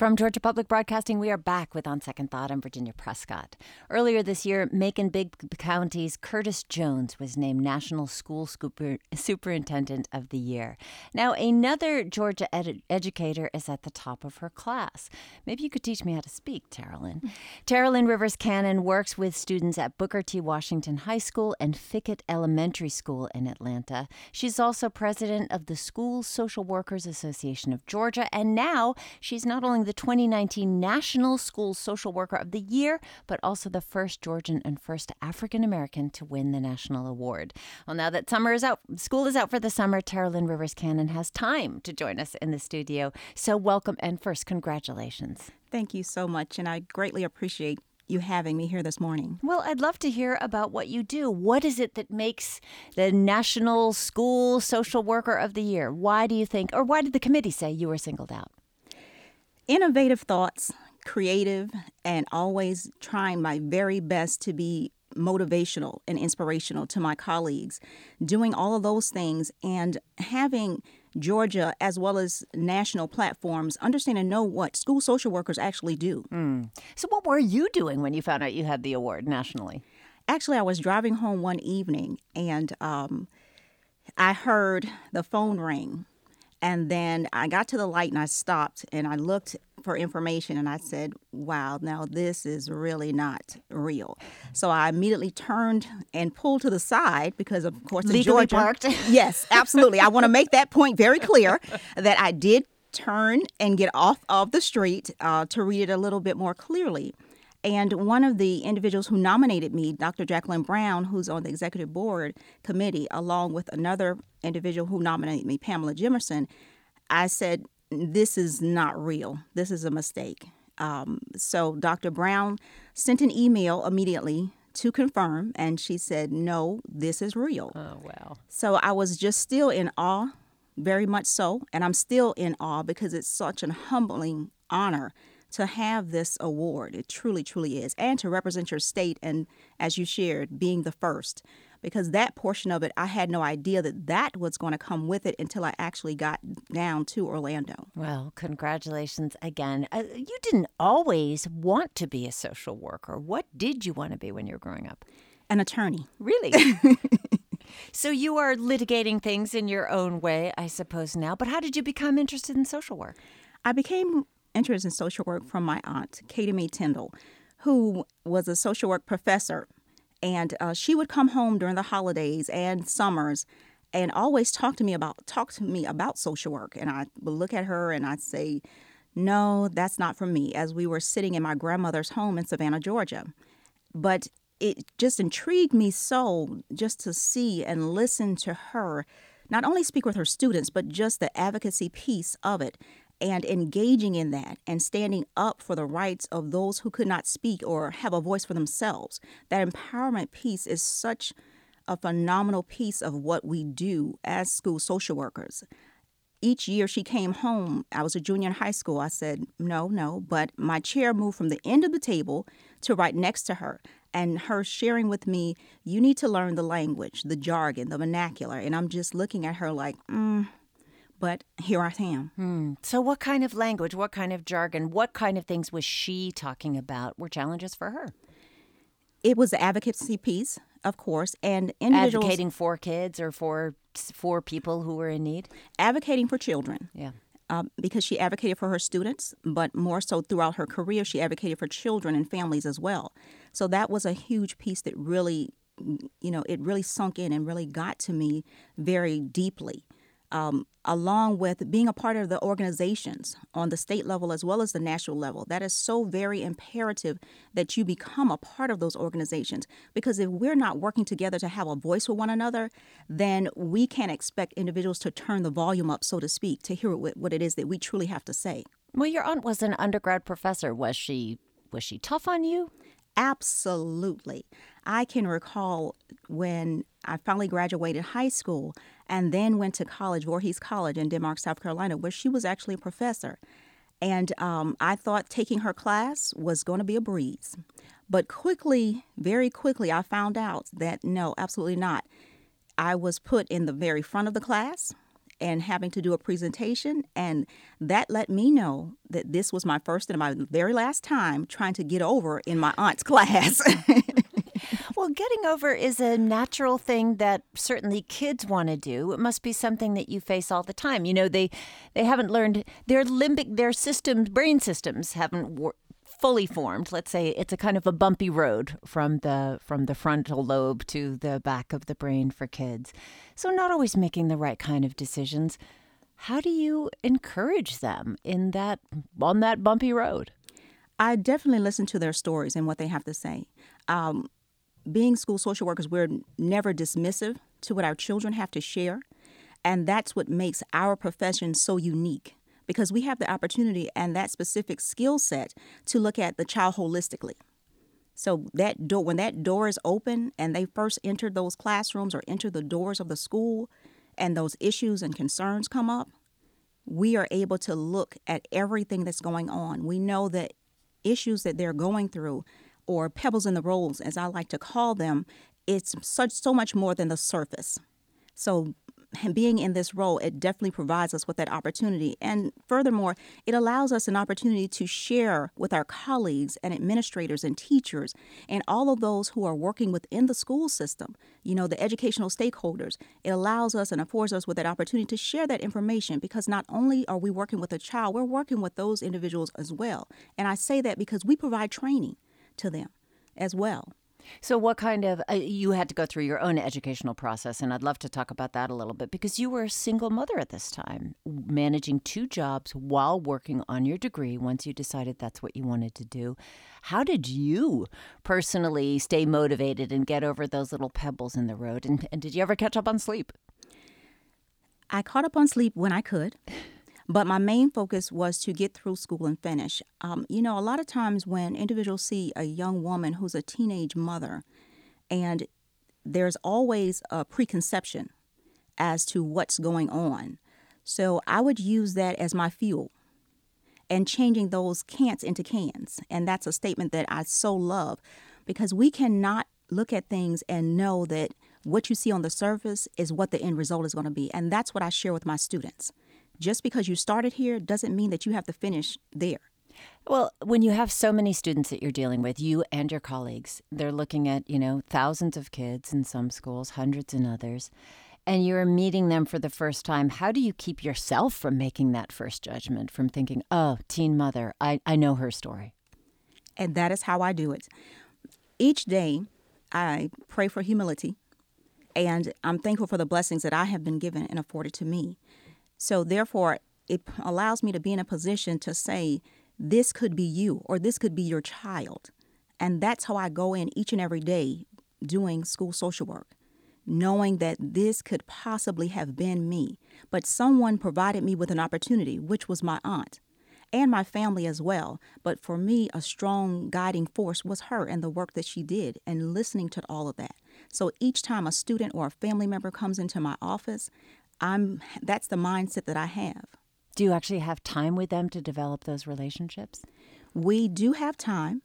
From Georgia Public Broadcasting, we are back with On Second Thought. I'm Virginia Prescott. Earlier this year, Macon Bibb County's Curtis Jones was named National School Super- Superintendent of the Year. Now, another Georgia ed- educator is at the top of her class. Maybe you could teach me how to speak, Teralyn. Teralyn Rivers Cannon works with students at Booker T. Washington High School and Fickett Elementary School in Atlanta. She's also president of the School Social Workers Association of Georgia, and now she's not only the 2019 National School Social Worker of the Year, but also the first Georgian and first African American to win the national award. Well, now that summer is out, school is out for the summer, Teralyn Rivers Cannon has time to join us in the studio. So, welcome and first, congratulations. Thank you so much, and I greatly appreciate you having me here this morning. Well, I'd love to hear about what you do. What is it that makes the National School Social Worker of the Year? Why do you think, or why did the committee say you were singled out? Innovative thoughts, creative, and always trying my very best to be motivational and inspirational to my colleagues, doing all of those things and having Georgia as well as national platforms understand and know what school social workers actually do. Mm. So, what were you doing when you found out you had the award nationally? Actually, I was driving home one evening and um, I heard the phone ring and then I got to the light and I stopped and I looked for information and I said, wow, now this is really not real. So I immediately turned and pulled to the side because, of course, in Legally Georgia. parked. yes, absolutely. I want to make that point very clear that I did turn and get off of the street uh, to read it a little bit more clearly. And one of the individuals who nominated me, Dr. Jacqueline Brown, who's on the executive board committee, along with another individual who nominated me, Pamela Jimerson, I said, This is not real. This is a mistake. Um, so Dr. Brown sent an email immediately to confirm, and she said, No, this is real. Oh, wow. So I was just still in awe, very much so. And I'm still in awe because it's such an humbling honor to have this award. It truly, truly is. And to represent your state and, as you shared, being the first. Because that portion of it, I had no idea that that was going to come with it until I actually got down to Orlando. Well, congratulations again. Uh, you didn't always want to be a social worker. What did you want to be when you were growing up? An attorney. Really? so you are litigating things in your own way, I suppose, now. But how did you become interested in social work? I became interested in social work from my aunt, Katie Mae Tyndall, who was a social work professor. And uh, she would come home during the holidays and summers and always talk to me about talk to me about social work. And I would look at her and I'd say, No, that's not for me, as we were sitting in my grandmother's home in Savannah, Georgia. But it just intrigued me so just to see and listen to her not only speak with her students, but just the advocacy piece of it and engaging in that and standing up for the rights of those who could not speak or have a voice for themselves. That empowerment piece is such a phenomenal piece of what we do as school social workers. Each year she came home, I was a junior in high school. I said, No, no, but my chair moved from the end of the table to right next to her. And her sharing with me, you need to learn the language, the jargon, the vernacular. And I'm just looking at her like, mm, but here I am. Hmm. So, what kind of language, what kind of jargon, what kind of things was she talking about were challenges for her? It was the advocacy piece, of course, and individuals advocating for kids or for for people who were in need, advocating for children. Yeah. Um, because she advocated for her students, but more so throughout her career, she advocated for children and families as well. So that was a huge piece that really, you know, it really sunk in and really got to me very deeply um, along with being a part of the organizations on the state level as well as the national level. That is so very imperative that you become a part of those organizations because if we're not working together to have a voice with one another, then we can't expect individuals to turn the volume up, so to speak, to hear what it is that we truly have to say. Well, your aunt was an undergrad professor. Was she was she tough on you? Absolutely. I can recall when I finally graduated high school and then went to college, Voorhees College in Denmark, South Carolina, where she was actually a professor. And um, I thought taking her class was going to be a breeze. But quickly, very quickly, I found out that no, absolutely not. I was put in the very front of the class and having to do a presentation. And that let me know that this was my first and my very last time trying to get over in my aunt's class. well, getting over is a natural thing that certainly kids want to do. It must be something that you face all the time. You know, they they haven't learned their limbic their systems, brain systems haven't wor- fully formed. Let's say it's a kind of a bumpy road from the from the frontal lobe to the back of the brain for kids. So not always making the right kind of decisions. How do you encourage them in that on that bumpy road? I definitely listen to their stories and what they have to say. Um, being school social workers, we're never dismissive to what our children have to share. And that's what makes our profession so unique because we have the opportunity and that specific skill set to look at the child holistically. So that door, when that door is open and they first enter those classrooms or enter the doors of the school, and those issues and concerns come up, we are able to look at everything that's going on. We know that issues that they're going through, or pebbles in the rolls, as I like to call them, it's such so much more than the surface. So being in this role, it definitely provides us with that opportunity. And furthermore, it allows us an opportunity to share with our colleagues and administrators and teachers and all of those who are working within the school system, you know, the educational stakeholders. It allows us and affords us with that opportunity to share that information because not only are we working with a child, we're working with those individuals as well. And I say that because we provide training to them as well. So, what kind of, uh, you had to go through your own educational process, and I'd love to talk about that a little bit because you were a single mother at this time, managing two jobs while working on your degree once you decided that's what you wanted to do. How did you personally stay motivated and get over those little pebbles in the road? And, and did you ever catch up on sleep? I caught up on sleep when I could. But my main focus was to get through school and finish. Um, you know, a lot of times when individuals see a young woman who's a teenage mother, and there's always a preconception as to what's going on. So I would use that as my fuel and changing those can'ts into cans. And that's a statement that I so love because we cannot look at things and know that what you see on the surface is what the end result is going to be. And that's what I share with my students just because you started here doesn't mean that you have to finish there. Well, when you have so many students that you're dealing with, you and your colleagues, they're looking at, you know, thousands of kids in some schools, hundreds in others, and you're meeting them for the first time. How do you keep yourself from making that first judgment, from thinking, oh, teen mother, I, I know her story? And that is how I do it. Each day, I pray for humility, and I'm thankful for the blessings that I have been given and afforded to me. So, therefore, it allows me to be in a position to say, this could be you or this could be your child. And that's how I go in each and every day doing school social work, knowing that this could possibly have been me. But someone provided me with an opportunity, which was my aunt and my family as well. But for me, a strong guiding force was her and the work that she did and listening to all of that. So each time a student or a family member comes into my office, I'm that's the mindset that I have. Do you actually have time with them to develop those relationships? We do have time.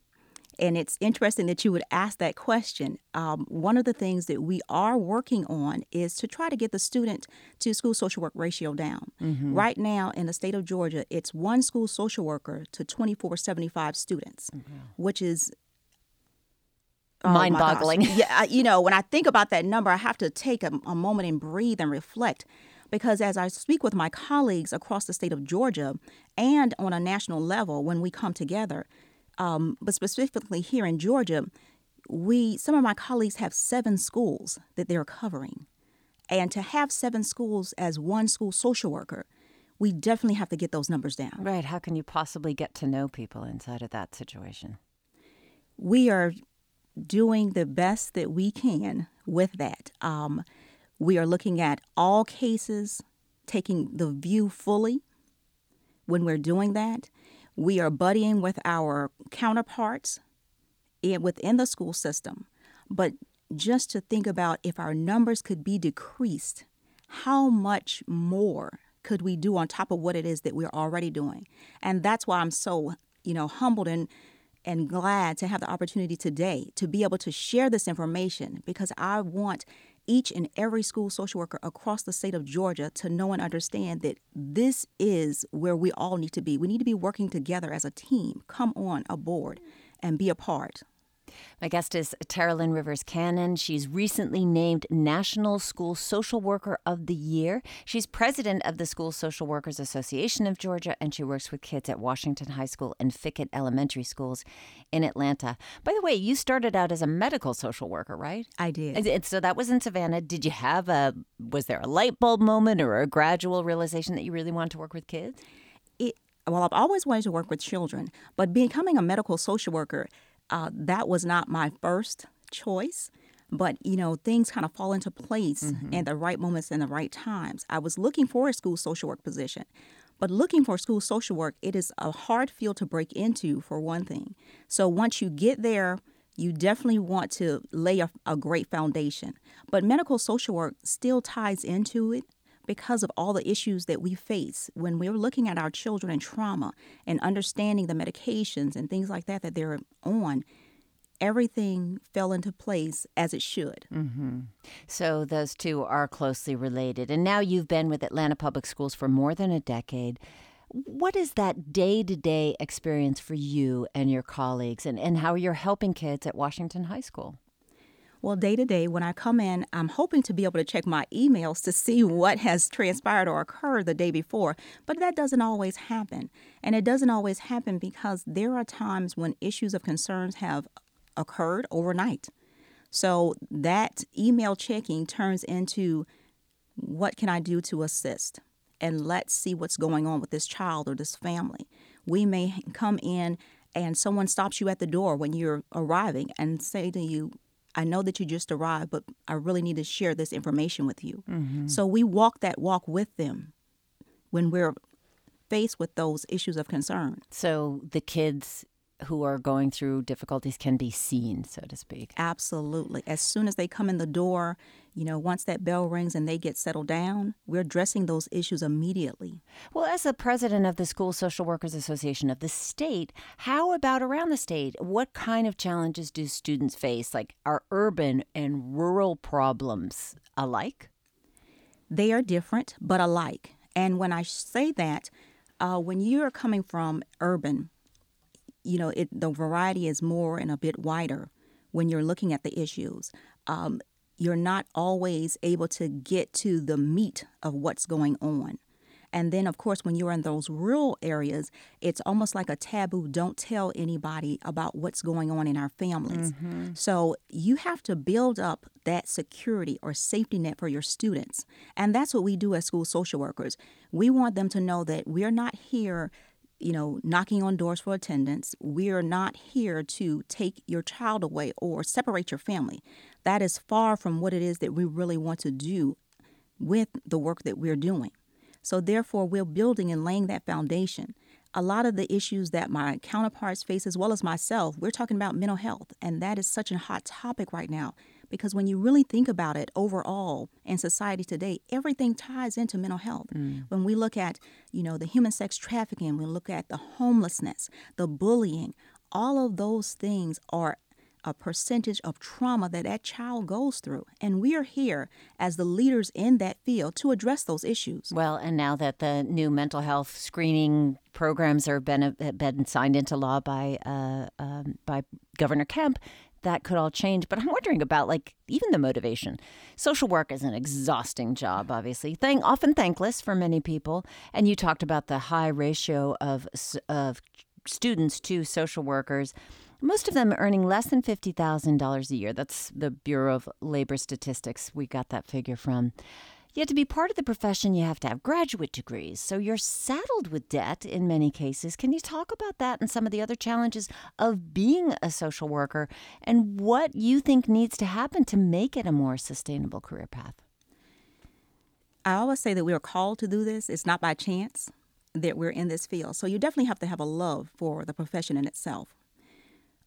And it's interesting that you would ask that question. Um, one of the things that we are working on is to try to get the student to school social work ratio down. Mm-hmm. Right now in the state of Georgia, it's one school social worker to 2475 students, mm-hmm. which is oh mind boggling. yeah, you know, when I think about that number, I have to take a, a moment and breathe and reflect because as I speak with my colleagues across the state of Georgia and on a national level when we come together, um, but specifically here in Georgia, we some of my colleagues have seven schools that they're covering, and to have seven schools as one school social worker, we definitely have to get those numbers down. Right? How can you possibly get to know people inside of that situation? We are doing the best that we can with that. Um, we are looking at all cases, taking the view fully when we're doing that. We are buddying with our counterparts within the school system. But just to think about if our numbers could be decreased, how much more could we do on top of what it is that we're already doing? And that's why I'm so, you know, humbled and and glad to have the opportunity today to be able to share this information because I want each and every school social worker across the state of Georgia to know and understand that this is where we all need to be. We need to be working together as a team. Come on aboard and be a part. My guest is Teralyn Rivers Cannon. She's recently named National School Social Worker of the Year. She's president of the School Social Workers Association of Georgia, and she works with kids at Washington High School and Fickett Elementary Schools in Atlanta. By the way, you started out as a medical social worker, right? I did. And so that was in Savannah. Did you have a, was there a light bulb moment or a gradual realization that you really wanted to work with kids? It, well, I've always wanted to work with children, but becoming a medical social worker, uh, that was not my first choice but you know things kind of fall into place mm-hmm. in the right moments and the right times. I was looking for a school social work position but looking for school social work it is a hard field to break into for one thing. So once you get there you definitely want to lay a, a great foundation. But medical social work still ties into it because of all the issues that we face when we're looking at our children and trauma and understanding the medications and things like that that they're on everything fell into place as it should. Mm-hmm. So those two are closely related. And now you've been with Atlanta Public Schools for more than a decade. What is that day to day experience for you and your colleagues, and, and how are you're helping kids at Washington High School? Well, day to day, when I come in, I'm hoping to be able to check my emails to see what has transpired or occurred the day before, but that doesn't always happen. And it doesn't always happen because there are times when issues of concerns have occurred overnight. So that email checking turns into what can I do to assist? And let's see what's going on with this child or this family. We may come in and someone stops you at the door when you're arriving and say to you, I know that you just arrived, but I really need to share this information with you. Mm-hmm. So we walk that walk with them when we're faced with those issues of concern. So the kids who are going through difficulties can be seen, so to speak. Absolutely. As soon as they come in the door, you know, once that bell rings and they get settled down, we're addressing those issues immediately. Well, as the president of the School Social Workers Association of the state, how about around the state? What kind of challenges do students face? Like, are urban and rural problems alike? They are different, but alike. And when I say that, uh, when you're coming from urban, you know, it, the variety is more and a bit wider when you're looking at the issues. Um, you're not always able to get to the meat of what's going on. And then, of course, when you're in those rural areas, it's almost like a taboo. Don't tell anybody about what's going on in our families. Mm-hmm. So you have to build up that security or safety net for your students. And that's what we do as school social workers. We want them to know that we're not here you know, knocking on doors for attendance. We are not here to take your child away or separate your family. That is far from what it is that we really want to do with the work that we're doing. So, therefore, we're building and laying that foundation. A lot of the issues that my counterparts face, as well as myself, we're talking about mental health, and that is such a hot topic right now because when you really think about it overall in society today everything ties into mental health mm. when we look at you know the human sex trafficking we look at the homelessness the bullying all of those things are a percentage of trauma that that child goes through. And we are here as the leaders in that field to address those issues. Well, and now that the new mental health screening programs are been, been signed into law by uh, um, by Governor Kemp, that could all change. But I'm wondering about like even the motivation. Social work is an exhausting job, obviously, Thank, often thankless for many people. And you talked about the high ratio of of students to social workers. Most of them earning less than $50,000 a year. That's the Bureau of Labor Statistics. We got that figure from. Yet to be part of the profession, you have to have graduate degrees. So you're saddled with debt in many cases. Can you talk about that and some of the other challenges of being a social worker and what you think needs to happen to make it a more sustainable career path? I always say that we are called to do this. It's not by chance that we're in this field. So you definitely have to have a love for the profession in itself.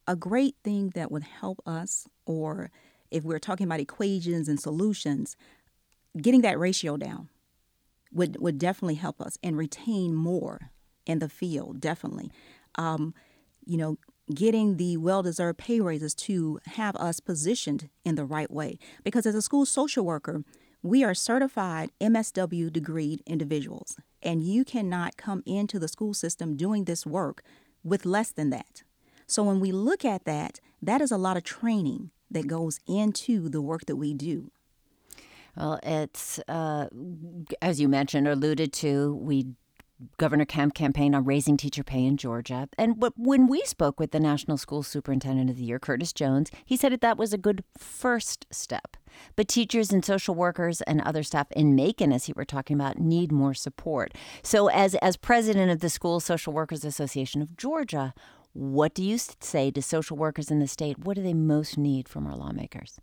A great thing that would help us, or if we're talking about equations and solutions, getting that ratio down. would, would definitely help us and retain more in the field, definitely. Um, you know, getting the well deserved pay raises to have us positioned in the right way. Because as a school social worker, we are certified MSW degreed individuals, and you cannot come into the school system doing this work with less than that. So when we look at that, that is a lot of training that goes into the work that we do. Well, it's, uh, as you mentioned alluded to, we Governor Kemp campaign on raising teacher pay in Georgia. And when we spoke with the National School Superintendent of the Year, Curtis Jones, he said that that was a good first step. But teachers and social workers and other staff in Macon, as he were talking about, need more support. So, as as president of the School Social Workers Association of Georgia, what do you say to social workers in the state? What do they most need from our lawmakers?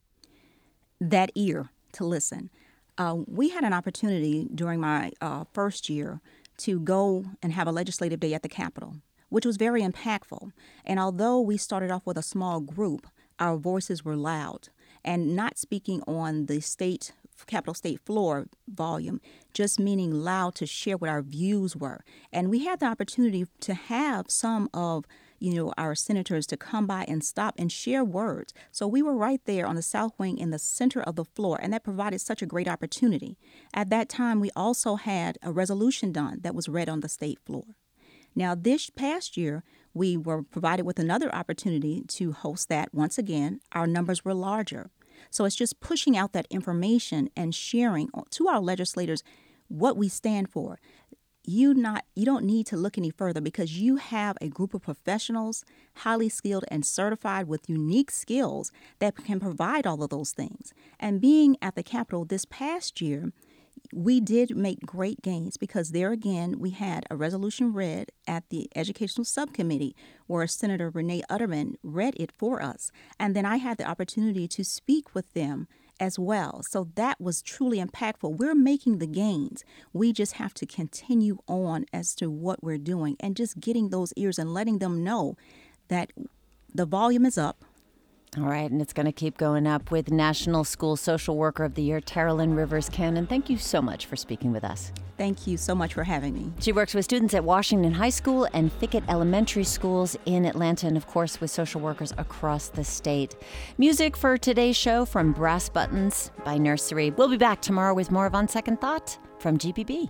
That ear to listen. Uh, we had an opportunity during my uh, first year to go and have a legislative day at the Capitol, which was very impactful. And although we started off with a small group, our voices were loud and not speaking on the state Capitol State floor volume, just meaning loud to share what our views were. And we had the opportunity to have some of you know, our senators to come by and stop and share words. So we were right there on the south wing in the center of the floor, and that provided such a great opportunity. At that time, we also had a resolution done that was read on the state floor. Now, this past year, we were provided with another opportunity to host that once again. Our numbers were larger. So it's just pushing out that information and sharing to our legislators what we stand for you not you don't need to look any further because you have a group of professionals highly skilled and certified with unique skills that can provide all of those things. And being at the capitol this past year we did make great gains because there again we had a resolution read at the educational subcommittee where senator renee unterman read it for us. And then i had the opportunity to speak with them as well. So that was truly impactful. We're making the gains. We just have to continue on as to what we're doing and just getting those ears and letting them know that the volume is up. All right, and it's going to keep going up with National School Social Worker of the Year, Teralyn Rivers Cannon. Thank you so much for speaking with us. Thank you so much for having me. She works with students at Washington High School and Fickett Elementary Schools in Atlanta, and of course with social workers across the state. Music for today's show from Brass Buttons by Nursery. We'll be back tomorrow with more of On Second Thought from GPB.